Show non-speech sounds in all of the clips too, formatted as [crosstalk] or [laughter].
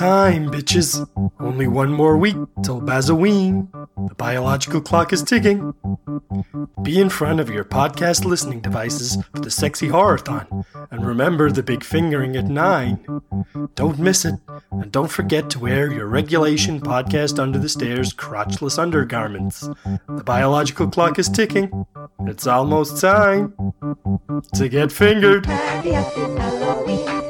Time, bitches. Only one more week till Bazoween. The biological clock is ticking. Be in front of your podcast listening devices for the sexy horrorthon. And remember the big fingering at 9. Don't miss it. And don't forget to wear your regulation podcast under the stairs crotchless undergarments. The biological clock is ticking. It's almost time to get fingered. Happy,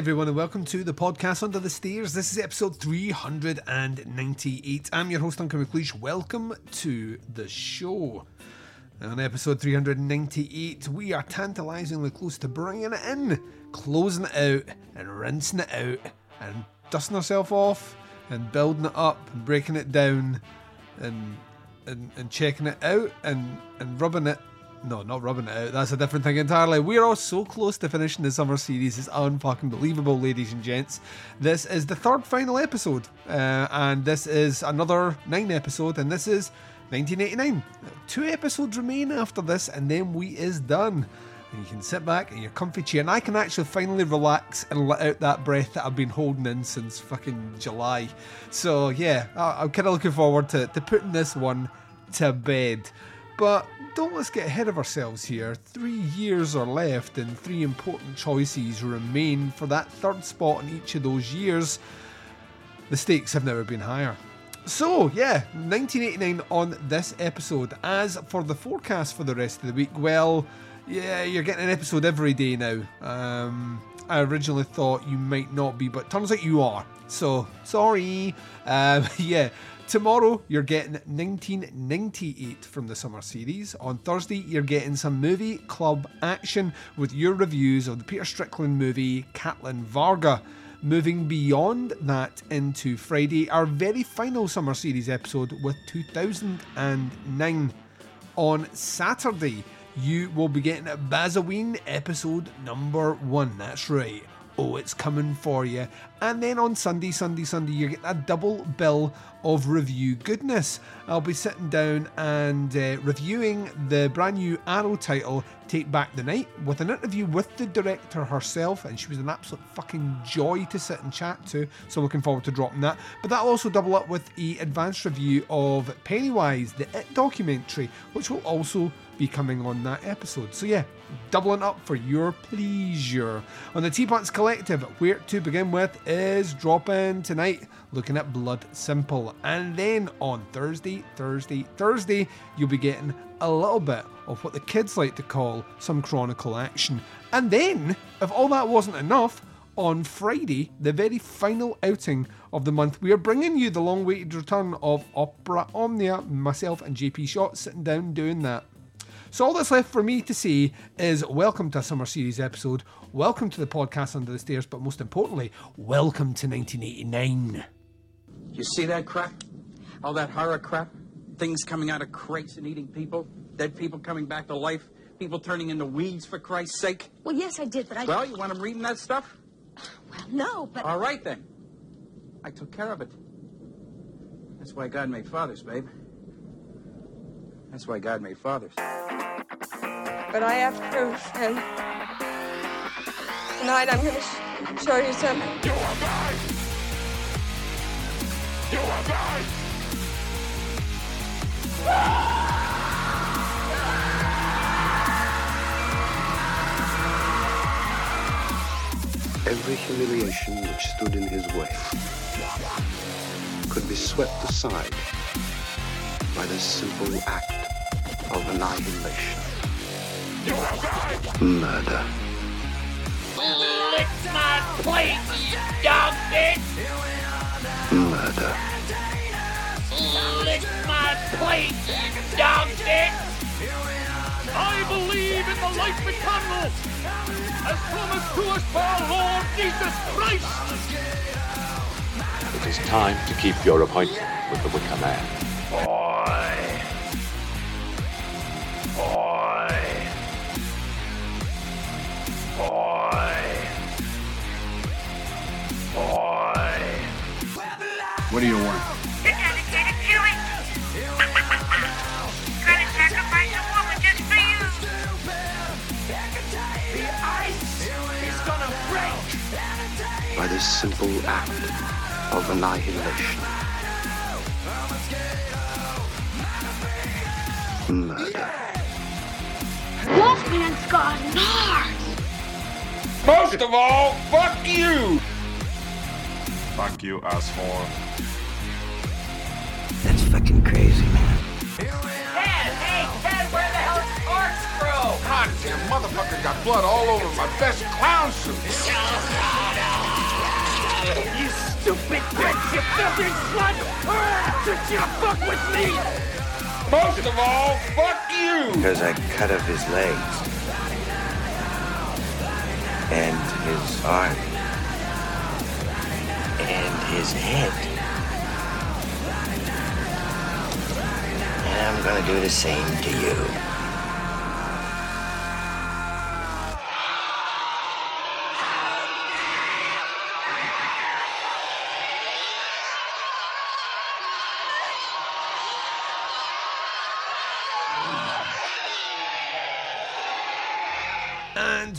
Everyone, and welcome to the podcast Under the Stairs. This is episode 398. I'm your host, Duncan McLeish. Welcome to the show. On episode 398, we are tantalisingly close to bringing it in, closing it out, and rinsing it out, and dusting ourselves off, and building it up, and breaking it down, and and, and checking it out, and, and rubbing it no, not rubbing it out. That's a different thing entirely. We're all so close to finishing the summer series. It's unfucking believable, ladies and gents. This is the third final episode, uh, and this is another nine episode, and this is 1989. Two episodes remain after this, and then we is done. And you can sit back in your comfy chair, and I can actually finally relax and let out that breath that I've been holding in since fucking July. So yeah, I- I'm kind of looking forward to, to putting this one to bed. But don't let's get ahead of ourselves here. Three years are left, and three important choices remain for that third spot in each of those years. The stakes have never been higher. So, yeah, 1989 on this episode. As for the forecast for the rest of the week, well, yeah, you're getting an episode every day now. Um, I originally thought you might not be, but turns out you are. So, sorry. Um, [laughs] yeah, tomorrow you're getting 1998 from the summer series. On Thursday, you're getting some movie club action with your reviews of the Peter Strickland movie Katalin Varga. Moving beyond that into Friday, our very final summer series episode with 2009. On Saturday, you will be getting Bazoween episode number one. That's right. Oh, it's coming for you. And then on Sunday, Sunday, Sunday, you get a double bill of review goodness. I'll be sitting down and uh, reviewing the brand new Arrow title, Take Back the Night, with an interview with the director herself, and she was an absolute fucking joy to sit and chat to. So looking forward to dropping that. But that'll also double up with a advanced review of Pennywise, the It documentary, which will also be coming on that episode. So yeah, doubling up for your pleasure. On the Teapots Collective, where to begin with is dropping tonight, looking at Blood Simple. And then on Thursday, Thursday, Thursday, you'll be getting a little bit of what the kids like to call some chronicle action. And then, if all that wasn't enough, on Friday, the very final outing of the month, we are bringing you the long awaited return of Opera Omnia, myself and JP Shot sitting down doing that. So all that's left for me to say is welcome to a summer series episode, welcome to the podcast Under the Stairs, but most importantly, welcome to 1989. You see that crap? All that horror crap? Things coming out of crates and eating people? Dead people coming back to life? People turning into weeds, for Christ's sake? Well, yes, I did, but I. Well, you want them reading that stuff? Well, no, but. All right, then. I took care of it. That's why God made fathers, babe. That's why God made fathers. But I have proof, and tonight I'm going to sh- show you something. Every humiliation which stood in his way could be swept aside by this simple act of annihilation. Murder. Lick my plate, you dog bitch! Murder. Lick my plate, dog bitch! I believe in the life eternal, as promised to us by our Lord Jesus Christ! It is time to keep your appointment with the Wicker Man. Boy! Boy! Boy! Boy! What do you want? By this simple act of annihilation. Murder. Wolfman's got Mars. Most of all, fuck you! Fuck you, asshole. That's fucking crazy, man. Dad, hey, Dad, where the hell's corkscrew? Goddamn motherfucker got blood all over my best clown suit. You stupid bitch, you filthy slut! Did you fuck with me? Most of all, fuck you! Because I cut off his legs. And his arm. And his head. And I'm gonna do the same to you.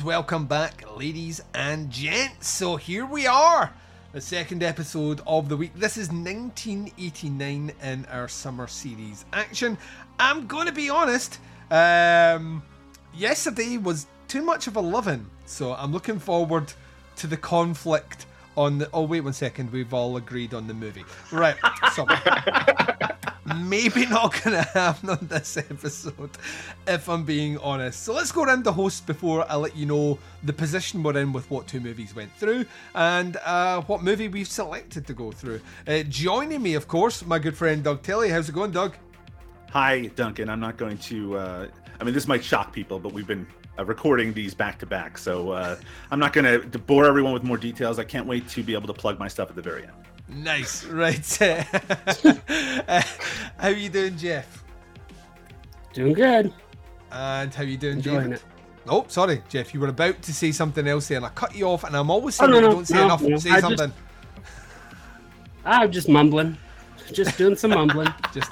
Welcome back, ladies and gents. So here we are, the second episode of the week. This is 1989 in our summer series action. I'm going to be honest, um, yesterday was too much of a loving, so I'm looking forward to the conflict on the. Oh, wait one second, we've all agreed on the movie. Right, so [laughs] maybe not gonna happen on this episode, if I'm being honest. So let's go around the host before I let you know the position we're in with what two movies went through and uh, what movie we've selected to go through. Uh, joining me, of course, my good friend Doug Tilley. How's it going, Doug? Hi, Duncan. I'm not going to. Uh, I mean, this might shock people, but we've been uh, recording these back to back, so uh, I'm not going to bore everyone with more details. I can't wait to be able to plug my stuff at the very end. Nice, [laughs] right? [laughs] uh, how you doing, Jeff? Doing good. And how are you doing, Enjoying David? it. Oh, sorry, Jeff. You were about to say something else there, and I cut you off. And I'm always Oh, saying no, you no, don't say no, enough. no. Say I just- something. I'm just mumbling. Just doing some mumbling. [laughs] Just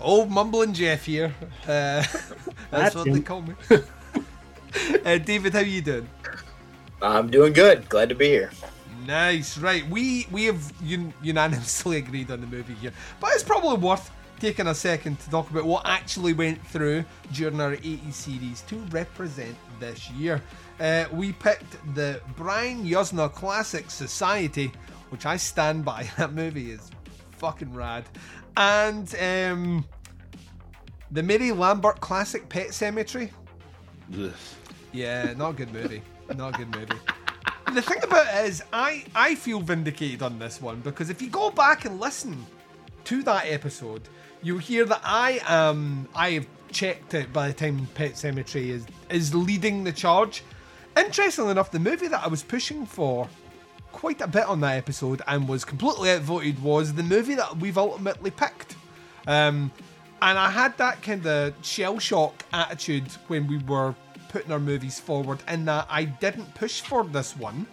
old mumbling Jeff here. Uh, that's, That's what they call me. [laughs] uh, David, how you doing? I'm doing good. Glad to be here. Nice, right? We we have un- unanimously [laughs] agreed on the movie here, but it's probably worth taking a second to talk about what actually went through during our 80 series to represent this year. Uh, we picked the Brian Yuzna Classic Society, which I stand by. [laughs] That movie is fucking rad, and um, the Mary Lambert Classic Pet Sematary. Yeah, not a good movie. Not a good movie. The thing about it is, I I feel vindicated on this one because if you go back and listen to that episode, you'll hear that I am I have checked it by the time Pet Sematary is is leading the charge. Interestingly enough, the movie that I was pushing for quite a bit on that episode and was completely outvoted was the movie that we've ultimately picked. Um, and I had that kind of shell shock attitude when we were putting our movies forward, in that I didn't push for this one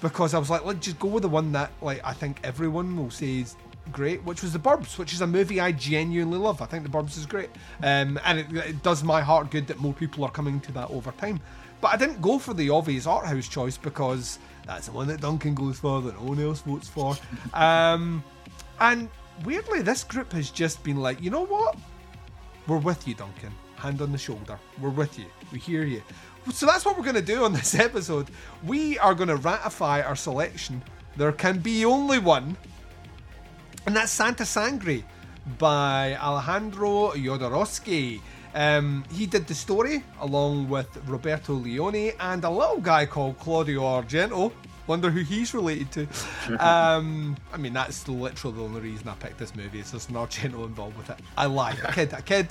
because I was like, let's just go with the one that like I think everyone will say is great, which was The Burbs, which is a movie I genuinely love. I think The Burbs is great, um, and it, it does my heart good that more people are coming to that over time. But I didn't go for the obvious art house choice because that's the one that Duncan goes for, that no one else votes for. [laughs] Um, and weirdly, this group has just been like, you know what? We're with you, Duncan. Hand on the shoulder. We're with you. We hear you. So that's what we're going to do on this [laughs] episode. We are going to ratify our selection. There can be only one, and that's Santa Sangre by Alejandro Jodorowsky. Um, he did the story along with Roberto Leoni and a little guy called Claudio Argento. Wonder who he's related to. [laughs] Um, I mean, that's literally the only reason I picked this movie. Is there's an Argento involved with it. I lie. A kid. A kid.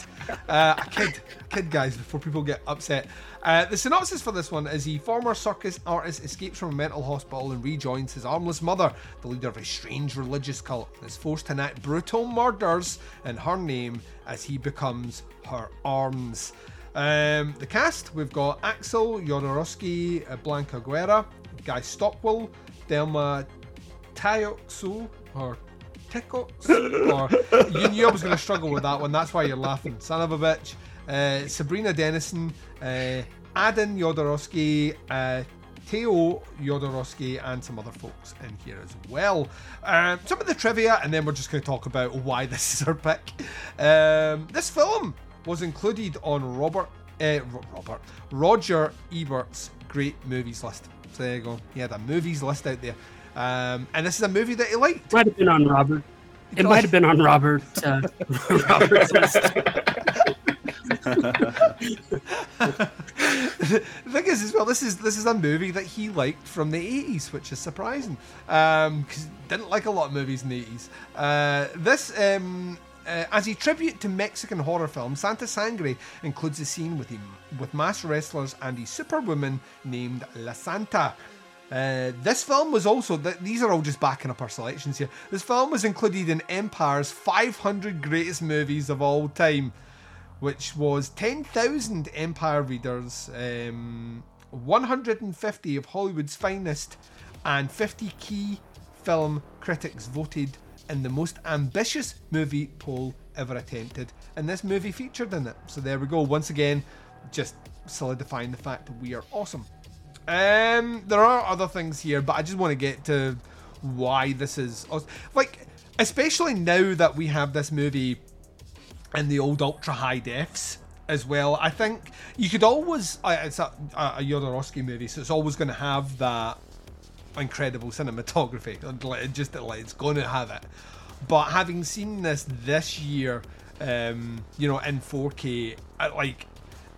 Uh, a kid. A kid, guys, before people get upset. Uh, the synopsis for this one is a former circus artist escapes from a mental hospital and rejoins his armless mother, the leader of a strange religious cult, and is forced to enact brutal murders in her name as he becomes her arms. Um, the cast we've got Axel Jodorowsky, uh, Blanca Guerra, Guy Stockwell, Delma Tayoksu, or Tekotsu, or you knew I was going to struggle with that one. That's why you're laughing, son of a bitch. Uh, Sabrina Dennison, uh, Adan Jodorowsky, uh, Teo Jodorowsky, and some other folks in here as well. Um, some of the trivia, and then we're just going to talk about why this is our pick. Um, this film was included on Robert, uh, Robert, Roger Ebert's great movies list. So there you go. He had a movies list out there, um, and this is a movie that he liked. It might have been on Robert. It might have been on Robert. Uh, [laughs] Robert's list. the thing is, as well, this is this is a movie that he liked from the eighties, which is surprising because he didn't like a lot of movies in the eighties. Uh, this. Um, uh, as a tribute to Mexican horror film, Santa Sangre includes a scene with him, with masked wrestlers and a superwoman named La Santa. Uh, this film was also, th- these are all just backing up our selections here. This film was included in Empire's 500 greatest movies of all time, which was 10,000 Empire readers, um, 150 of Hollywood's finest, and 50 key film critics voted in the most ambitious movie poll ever attempted. And this movie featured in it. So there we go. Once again, just solidifying the fact that we are awesome. Um, there are other things here, but I just want to get to why this is awesome. like, especially now that we have this movie in the old ultra high defs as well. I think you could always it's a, a Jodorowsky movie, so it's always going to have that incredible cinematography. Just like it's going to have it. But having seen this this year, um, you know, in 4K, like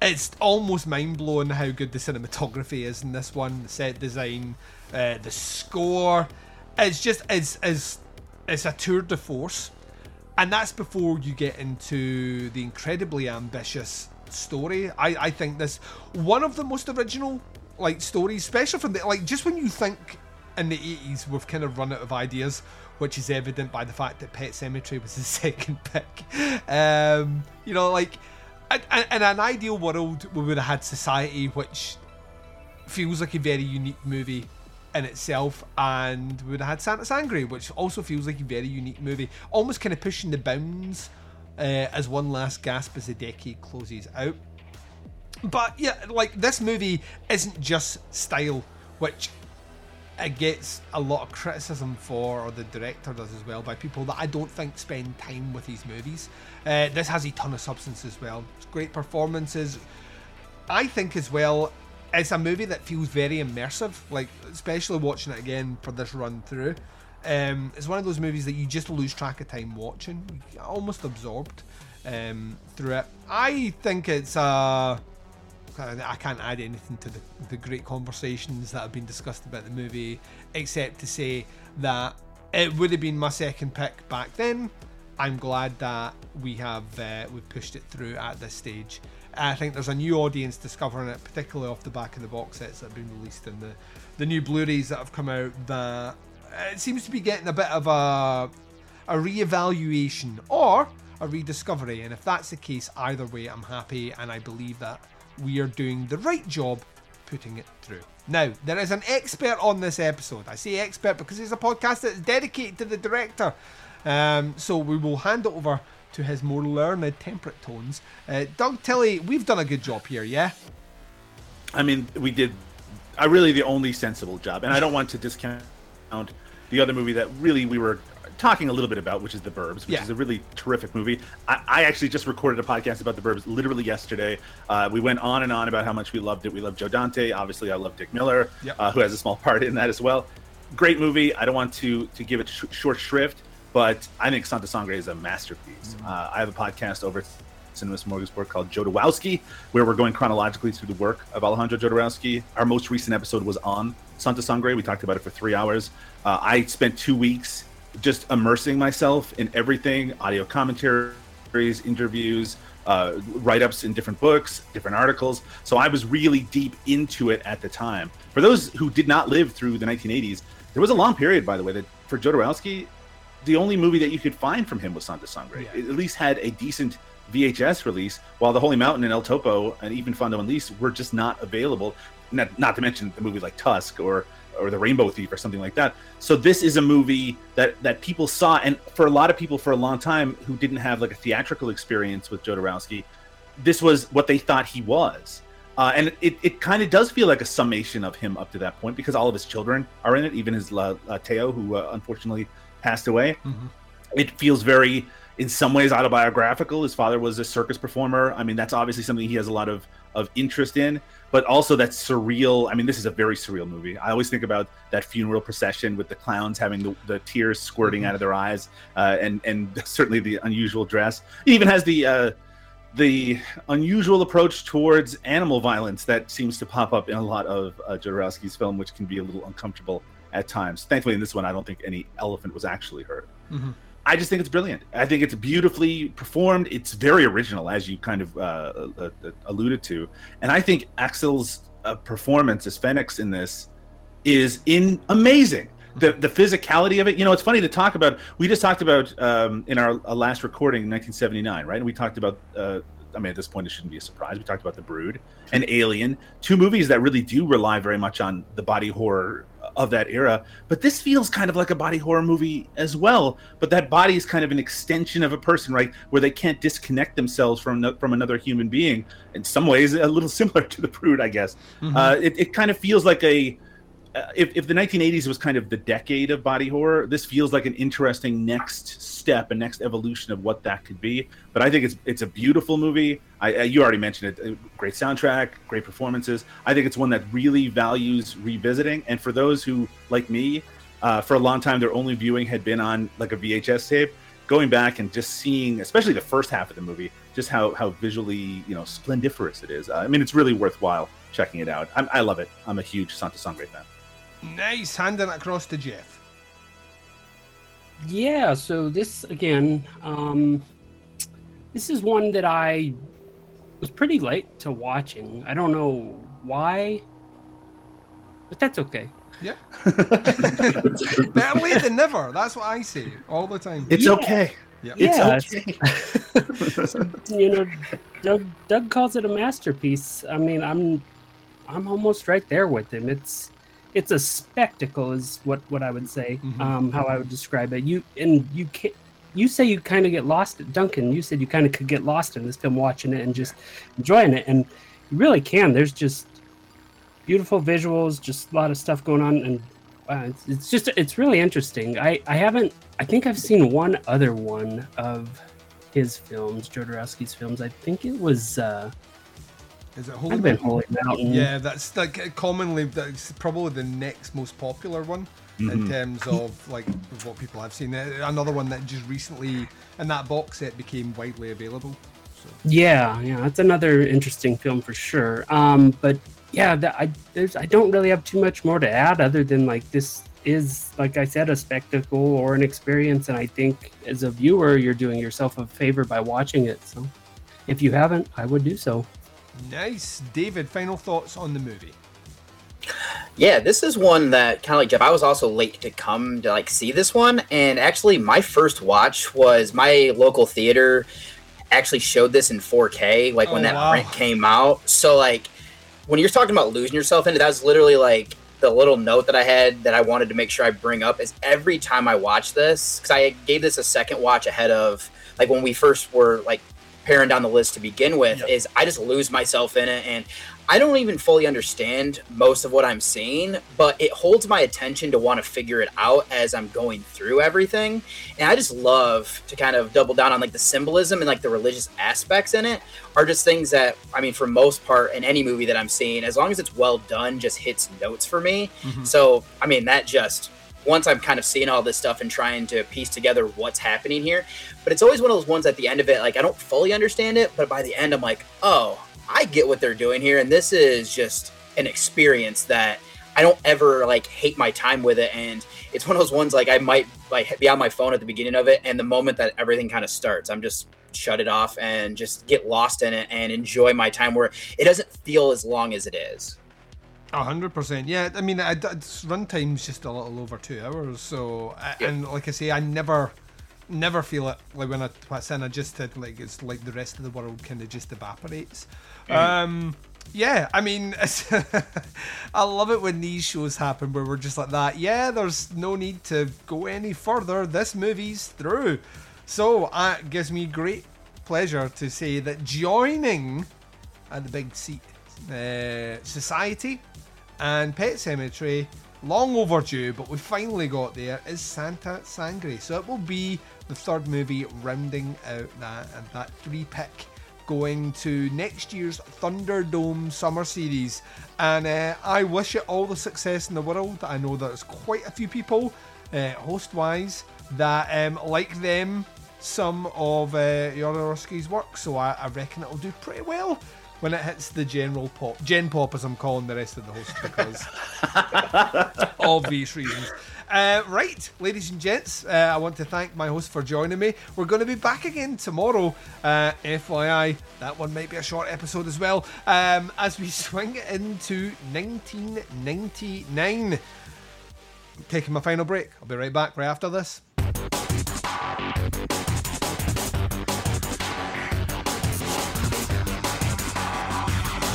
it's almost mind blowing how good the cinematography is in this one. The set design, uh, the score, it's just it's it's it's a tour de force, and that's before you get into the incredibly ambitious story. I I think this one of the most original like stories, especially from the like just when you think in the 80s we've kind of run out of ideas which is evident by the fact that Pet Sematary was his [laughs] second pick. Um, you know, like in, in an ideal world, we would have had Society, which feels like a very unique movie in itself, and we would have had Santa Sangre, which also feels like a very unique movie, almost kind of pushing the bounds uh, as one last gasp as the decade closes out. But yeah, like this movie isn't just style, which it gets a lot of criticism for, or the director does as well, by people that I don't think spend time with these movies. Uh, this has a ton of substance as well. It's great performances. I think as well, it's a movie that feels very immersive. Like especially watching it again for this run through. Um, it's one of those movies that you just lose track of time watching, almost absorbed um, through it. I think it's a I can't add anything to the, the great conversations that have been discussed about the movie, except to say that it would have been my second pick back then. I'm glad that we have uh, we've pushed it through at this stage. I think there's a new audience discovering it, particularly off the back of the box sets that have been released and the the new Blu-rays that have come out. That it seems to be getting a bit of a a re-evaluation or a rediscovery. And if that's the case, either way, I'm happy, and I believe that we are doing the right job putting it through. Now, there is an expert on this episode. I say expert because it's a podcast that's dedicated to the director. Um, so we will hand it over to his more learned, temperate tones. Uh, Doug Tilley, we've done a good job here, yeah? I mean, we did. I really the only sensible job, and I don't want to discount the other movie that really we were talking a little bit about, which is The Burbs, which Yeah. is a really terrific movie. I, I actually just recorded a podcast about The Burbs literally yesterday. Uh, we went on and on about how much we loved it. We love Joe Dante. Obviously, I love Dick Miller, Yep. uh, who has a small part in that as well. Great movie. I don't want to to give it sh- short shrift, but I think Santa Sangre is a masterpiece. Uh, I have a podcast over at Cinema Smorgasbord called Jodorowsky, where we're going chronologically through the work of Alejandro Jodorowsky. Our most recent episode was on Santa Sangre. We talked about it for three hours. Uh, I spent two weeks just immersing myself in everything audio commentaries, interviews, uh, write ups in different books, different articles. So I was really deep into it at the time. For those who did not live through the 1980s, there was a long period, by the way, that for Jodorowsky, the only movie that you could find from him was Santa Sangre. It at least had a decent VHS release, while The Holy Mountain and El Topo and even Fando and Lis were just not available. Not, not to mention the movies like Tusk or or The Rainbow Thief or something like that. So this is a movie that that people saw, and for a lot of people for a long time who didn't have like a theatrical experience with Jodorowsky, this was what they thought he was. Uh, and it, it kind of does feel like a summation of him up to that point because all of his children are in it, even his uh, uh, Teo, who uh, unfortunately passed away. It feels very, in some ways, autobiographical. His father was a circus performer. I mean, that's obviously something he has a lot of, of interest in, but also that surreal. I mean, this is a very surreal movie. I always think about that funeral procession with the clowns having the, the tears squirting out of their eyes, uh, and and [laughs] certainly the unusual dress. It even has the uh, the unusual approach towards animal violence that seems to pop up in a lot of uh, Jodorowsky's film, which can be a little uncomfortable at times. Thankfully, in this one, I don't think any elephant was actually hurt. Mhm. I just think it's brilliant. I think it's beautifully performed. It's very original, as you kind of uh, uh, uh, alluded to. And I think Axel's uh, performance as Fenix in this is in amazing. The the physicality of it. You know, it's funny to talk about. We just talked about um, in our uh, last recording, in 1979, right? And we talked about. Uh, I mean, at this point, it shouldn't be a surprise. We talked about The Brood and Alien, two movies that really do rely very much on the body horror of that era. But this feels kind of like a body horror movie as well. But that body is kind of an extension of a person, right? Where they can't disconnect themselves from from another human being. In some ways, a little [laughs] similar to The Brood, I guess. Mhm. Uh, it, it kind of feels like a if, if the 1980s was kind of the decade of body horror, this feels like an interesting next step, a next evolution of what that could be. But I think it's it's a beautiful movie. I, I you already mentioned it. uh, Great soundtrack, great performances. I think it's one that really values revisiting. And for those who, like me, uh, for a long time their only viewing had been on like a VHS tape, going back and just seeing, especially the first half of the movie, just how how visually you know splendiferous it is. Uh, I mean, it's really worthwhile checking it out. I'm, I love it. I'm a huge Santa Sangre fan. Nice. Handing it across to Jeff. Yeah, so this again, um, this is one that I was pretty late to watching. I don't know why, but that's okay. Yeah. [laughs] Better late than never. That's what I say all the time. It's okay. Yeah. yeah, it's- [laughs] you know, Doug, Doug calls it a masterpiece. I mean, I'm I'm almost right there with him. It's it's a spectacle, is what what I would say. Um, how I would describe it. You and you can You say you kind of get lost. At Duncan, you said you kind of could get lost in this film, watching it and just enjoying it, and you really can. There's just beautiful visuals, just a lot of stuff going on, and uh, it's, it's just it's really interesting. I I haven't. I think I've seen one other one of his films, Jodorowsky's films. I think it was. uh Is it Holy Mountain? Holy Mountain. Yeah, that's like commonly that's probably the next most popular one in Mhm. terms of like what people have seen. Uh, Another one that just recently in that box set became widely available. Yeah, yeah, that's another interesting film for sure. Um, but yeah, the, I there's I don't really have too much more to add other than like this is, like I said, a spectacle or an experience. And I think as a viewer, you're doing yourself a favor by watching it. So if you haven't, I would do so. Nice. David, final thoughts on the movie? Yeah, this is one that kind of like Jeff. I was also late to come to like see this one, and actually, my first watch was my local theater actually showed this in 4K, like when Oh, that wow. print came out. So like, when you're talking about losing yourself in it, that's literally like the little note that I had that I wanted to make sure I bring up is every time I watch this, because I gave this a second watch ahead of like when we first were like paring down the list to begin with, is I just lose myself in it and I don't even fully understand most of what I'm seeing, but it holds my attention to want to figure it out as I'm going through everything. And I just love to kind of double down on like the symbolism and like the religious aspects in it are just things that I mean for most part in any movie that I'm seeing, as long as it's well done, just hits notes for me. Mhm. So I mean that just once I'm kind of seeing all this stuff and trying to piece together what's happening here. But it's always one of those ones at the end of it, like I don't fully understand it, but by the end I'm like, oh, I get what they're doing here, and this is just an experience that I don't ever like hate my time with it. And it's one of those ones like I might like be on my phone at the beginning of it, and the moment that everything kind of starts, I'm just shut it off and just get lost in it and enjoy my time where it doesn't feel as long as it is. A hundred percent. Yeah, I mean, I, it's runtime's just a little over two hours. So, I, and like I say, I never, never feel it like when I pass in. I just said like it's like the rest of the world kind of just evaporates. Um, yeah, I mean, [laughs] I love it when these shows happen where we're just like that. Yeah, there's no need to go any further. This movie's through. So uh, it gives me great pleasure to say that joining at the big seat, uh, Society and Pet Sematary, long overdue, but we finally got there, is Santa Sangre. So it will be the third movie rounding out that and that three pick going to next year's Thunderdome Summer Series. And uh, I wish it all the success in the world. I know there's quite a few people, uh, host wise, that um, like them some of uh, Jodorowsky's work, so I, I reckon it'll do pretty well when it hits the general pop, gen pop as I'm calling the rest of the hosts because [laughs] obvious reasons. Uh, right, ladies and gents, uh, I want to thank my host for joining me. We're going to be back again tomorrow. Uh, FYI, that one might be a short episode as well. Um, as we [laughs] swing into 1999. Taking my final break. I'll be right back right after this.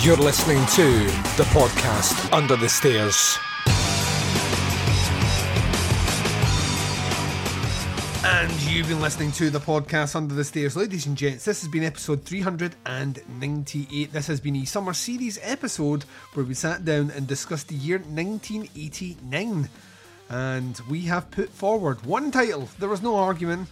You're listening to the podcast Under the Stairs. And you've been listening to the podcast Under the Stairs. Ladies and gents, this has been episode 398. This has been a summer series episode where we sat down and discussed the year 1989. And we have put forward one title. There was no argument,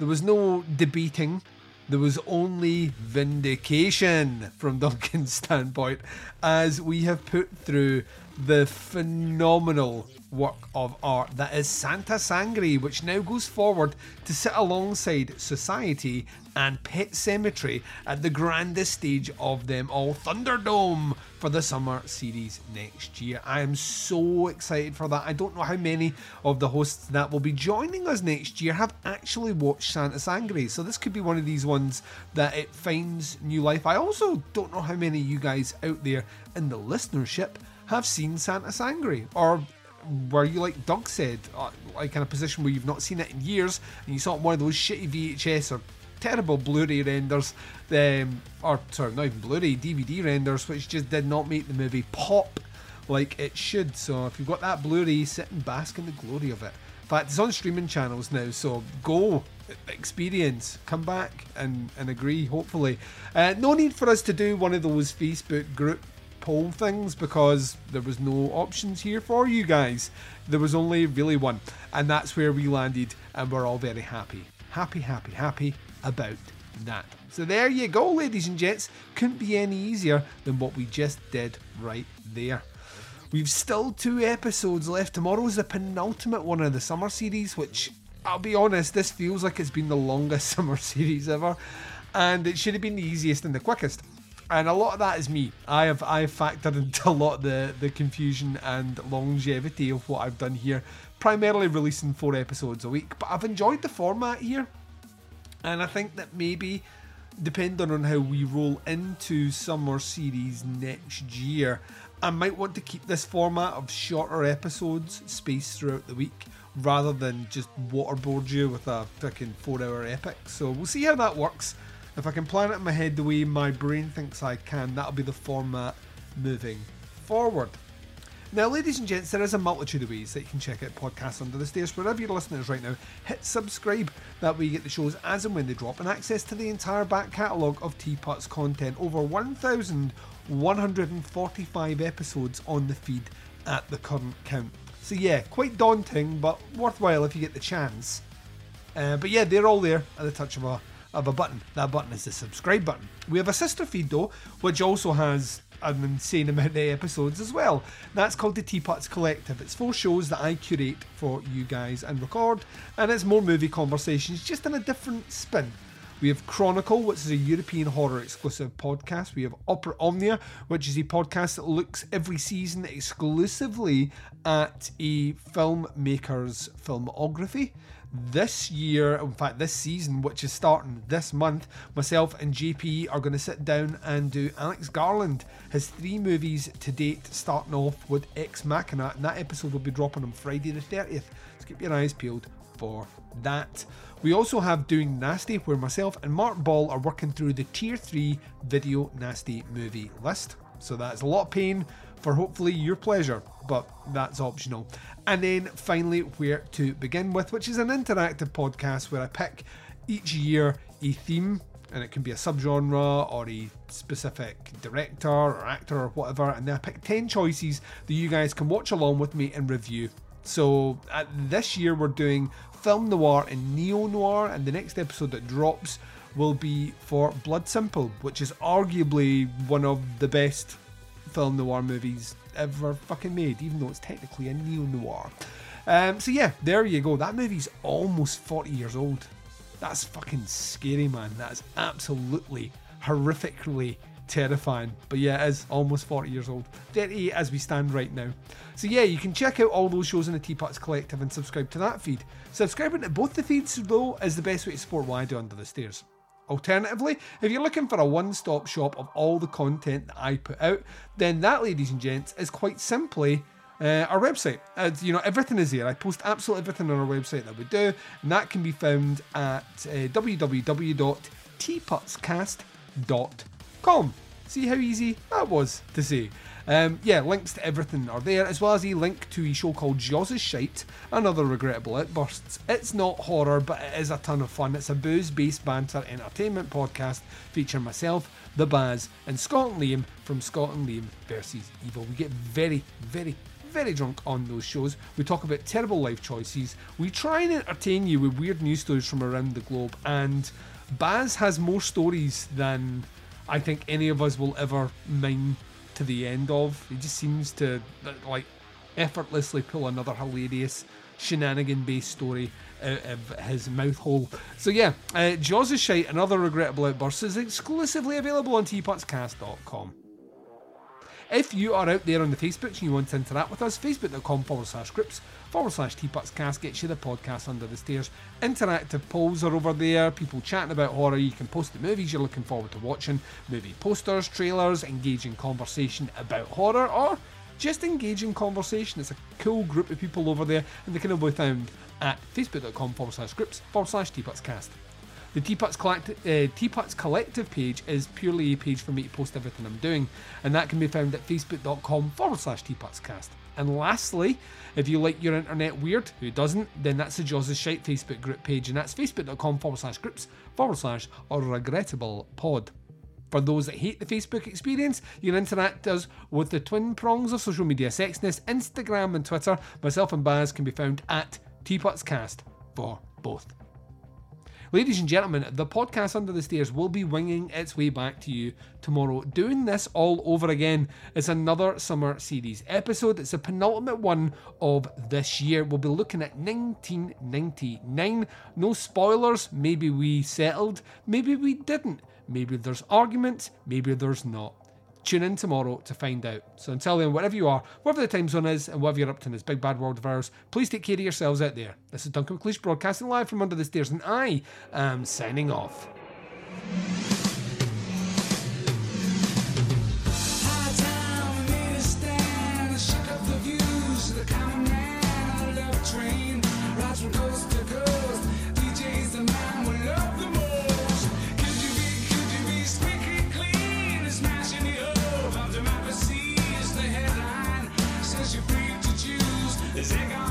there was no debating, there was only vindication from [laughs] Duncan's standpoint as we have put through the phenomenal work of art that is Santa Sangre, which now goes forward to sit alongside Society and Pet Sematary at the grandest stage of them all, Thunderdome, for the summer series next year. I am so excited for that. I don't know how many of the hosts that will be joining us next year have actually watched Santa Sangre, so this could be one of these ones that it finds new life. I also don't know how many of you guys out there in the listenership have seen Santa Sangre or were you like Doug said, uh, like in a position where you've not seen it in years and you saw it one of those shitty VHS or terrible Blu-ray renders, um, or sorry, not even Blu-ray, DVD renders, which just did not make the movie pop like it should. So if you've got that Blu-ray, sit and bask in the glory of it. In fact, it's on streaming channels now, so go experience, come back and, and agree, hopefully. Uh, no need for us to do one of those Facebook group poll things because there was no options here for you guys. There was only really one, and that's where we landed, and we're all very happy. Happy, happy, happy about that. So there you go, ladies and gents. Couldn't be any easier than what we just did right there. We've still two episodes left. Tomorrow's the penultimate one of the summer series, which I'll be honest, this feels like it's been the longest [laughs] summer series ever, and it should have been the easiest and the quickest. And a lot of that is me. I have I have factored into a lot the, the confusion and longevity of what I've done here. Primarily releasing four episodes a week, but I've enjoyed the format here. And I think that maybe, depending on how we roll into summer series next year, I might want to keep this format of shorter episodes spaced throughout the week rather than just waterboard you with a fucking four hour epic. So we'll see how that works. If I can plan it in my head the way my brain thinks I can, that'll be the format moving forward. Now, ladies and gents, there is a multitude of ways that you can check out podcasts under the stairs. Wherever you're listening to right now, hit subscribe. That way you get the shows as and when they drop and access to the entire back catalogue of Teapot's content. Over 1,145 episodes on the feed at the current count. So yeah, quite daunting, but worthwhile if you get the chance. Uh, but yeah, they're all there at the touch of a of a button. That button is the subscribe button. We have a sister feed though, which also has an insane amount of episodes as well. That's called the Teapots Collective. It's four shows that I curate for you guys and record, and it's more movie conversations, just in a different spin. We have Chronicle, which is a European horror exclusive podcast. We have Opera Omnia, which is a podcast that looks every season exclusively at a filmmaker's filmography. This year, in fact, this season, which is starting this month, myself and JP are going to sit down and do Alex Garland, his three movies to date, starting off with Ex Machina, and that episode will be dropping on Friday the 30th. So keep your eyes peeled for that. We also have Doing Nasty, where myself and Mark Ball are working through the Tier 3 Video Nasty movie list. So that's a lot of pain for hopefully your pleasure, but that's optional. And then finally, Where to Begin With, which is an interactive podcast where I pick each year a theme, and it can be a subgenre or a specific director or actor or whatever, and I pick 10 choices that you guys can watch along with me and review. So uh, this year we're doing film noir and neo noir, and the next episode that drops will be for Blood Simple, which is arguably one of the best film noir movies ever fucking made, even though it's technically a neo noir. Um, so yeah, there you go. That movie's almost 40 years old. That's fucking scary, man. That's absolutely horrifically terrifying. But yeah, it is almost 40 years old. 38 as we stand right now. So yeah, you can check out all those shows in the Teapots Collective and subscribe to that feed. Subscribing to both the feeds, though, is the best way to support what I do under the stairs. Alternatively, if you're looking for a one stop shop of all the content that I put out, then that, ladies and gents, is quite simply uh, our website. As you know, everything is there. I post absolutely everything on our website that we do, and that can be found at uh, www.teapotscast.com. See how easy that was to say. Um, yeah, links to everything are there, as well as a link to a show called Jaws' Shite and other regrettable outbursts. It's not horror, but it is a ton of fun. It's a booze based banter entertainment podcast featuring myself, the Baz, and Scott and Liam from Scott and Liam versus Evil. We get very, very, very drunk on those shows. We talk about terrible life choices. We try and entertain you with weird news stories from around the globe. And Baz has more stories than I think any of us will ever mine to the end of. He just seems to like effortlessly pull another hilarious shenanigan based story out of his mouth hole. So yeah, uh, Jaws is shite Another regrettable outburst is exclusively available on teapotscast.com. If you are out there on the Facebook and you want to interact with us, facebook.com forward slash groups forward slash teapotscast gets you the podcast under the stairs. Interactive polls are over there, people chatting about horror. You can post the movies you're looking forward to watching, movie posters, trailers, engaging conversation about horror, or just engaging conversation. It's a cool group of people over there, and they can all be found at facebook.com forward slash groups forward slash teapotscast. The Teapots, collect- uh, Teapots Collective page is purely a page for me to post everything I'm doing, and that can be found at facebook.com forward slash teapotscast. And lastly, if you like your internet weird, who doesn't, then that's the Jaws' Shite Facebook group page, and that's facebook.com forward slash groups forward slash or regrettable pod. For those that hate the Facebook experience, you can interact us with the twin prongs of social media sexiness, Instagram and Twitter. Myself and Baz can be found at Teapotscast for both. Ladies and gentlemen, the podcast Under the Stairs will be winging its way back to you tomorrow, doing this all over again. It's another summer series episode. It's the penultimate one of this year. We'll be looking at 1999. No spoilers. Maybe we settled, maybe we didn't. maybe there's arguments. maybe there's not. Tune in tomorrow to find out. So until then, wherever you are, whatever the time zone is, and whatever you're up to in this big bad world of ours, please take care of yourselves out there. This is Duncan McLeish broadcasting live from under the stairs, and I am signing off. Is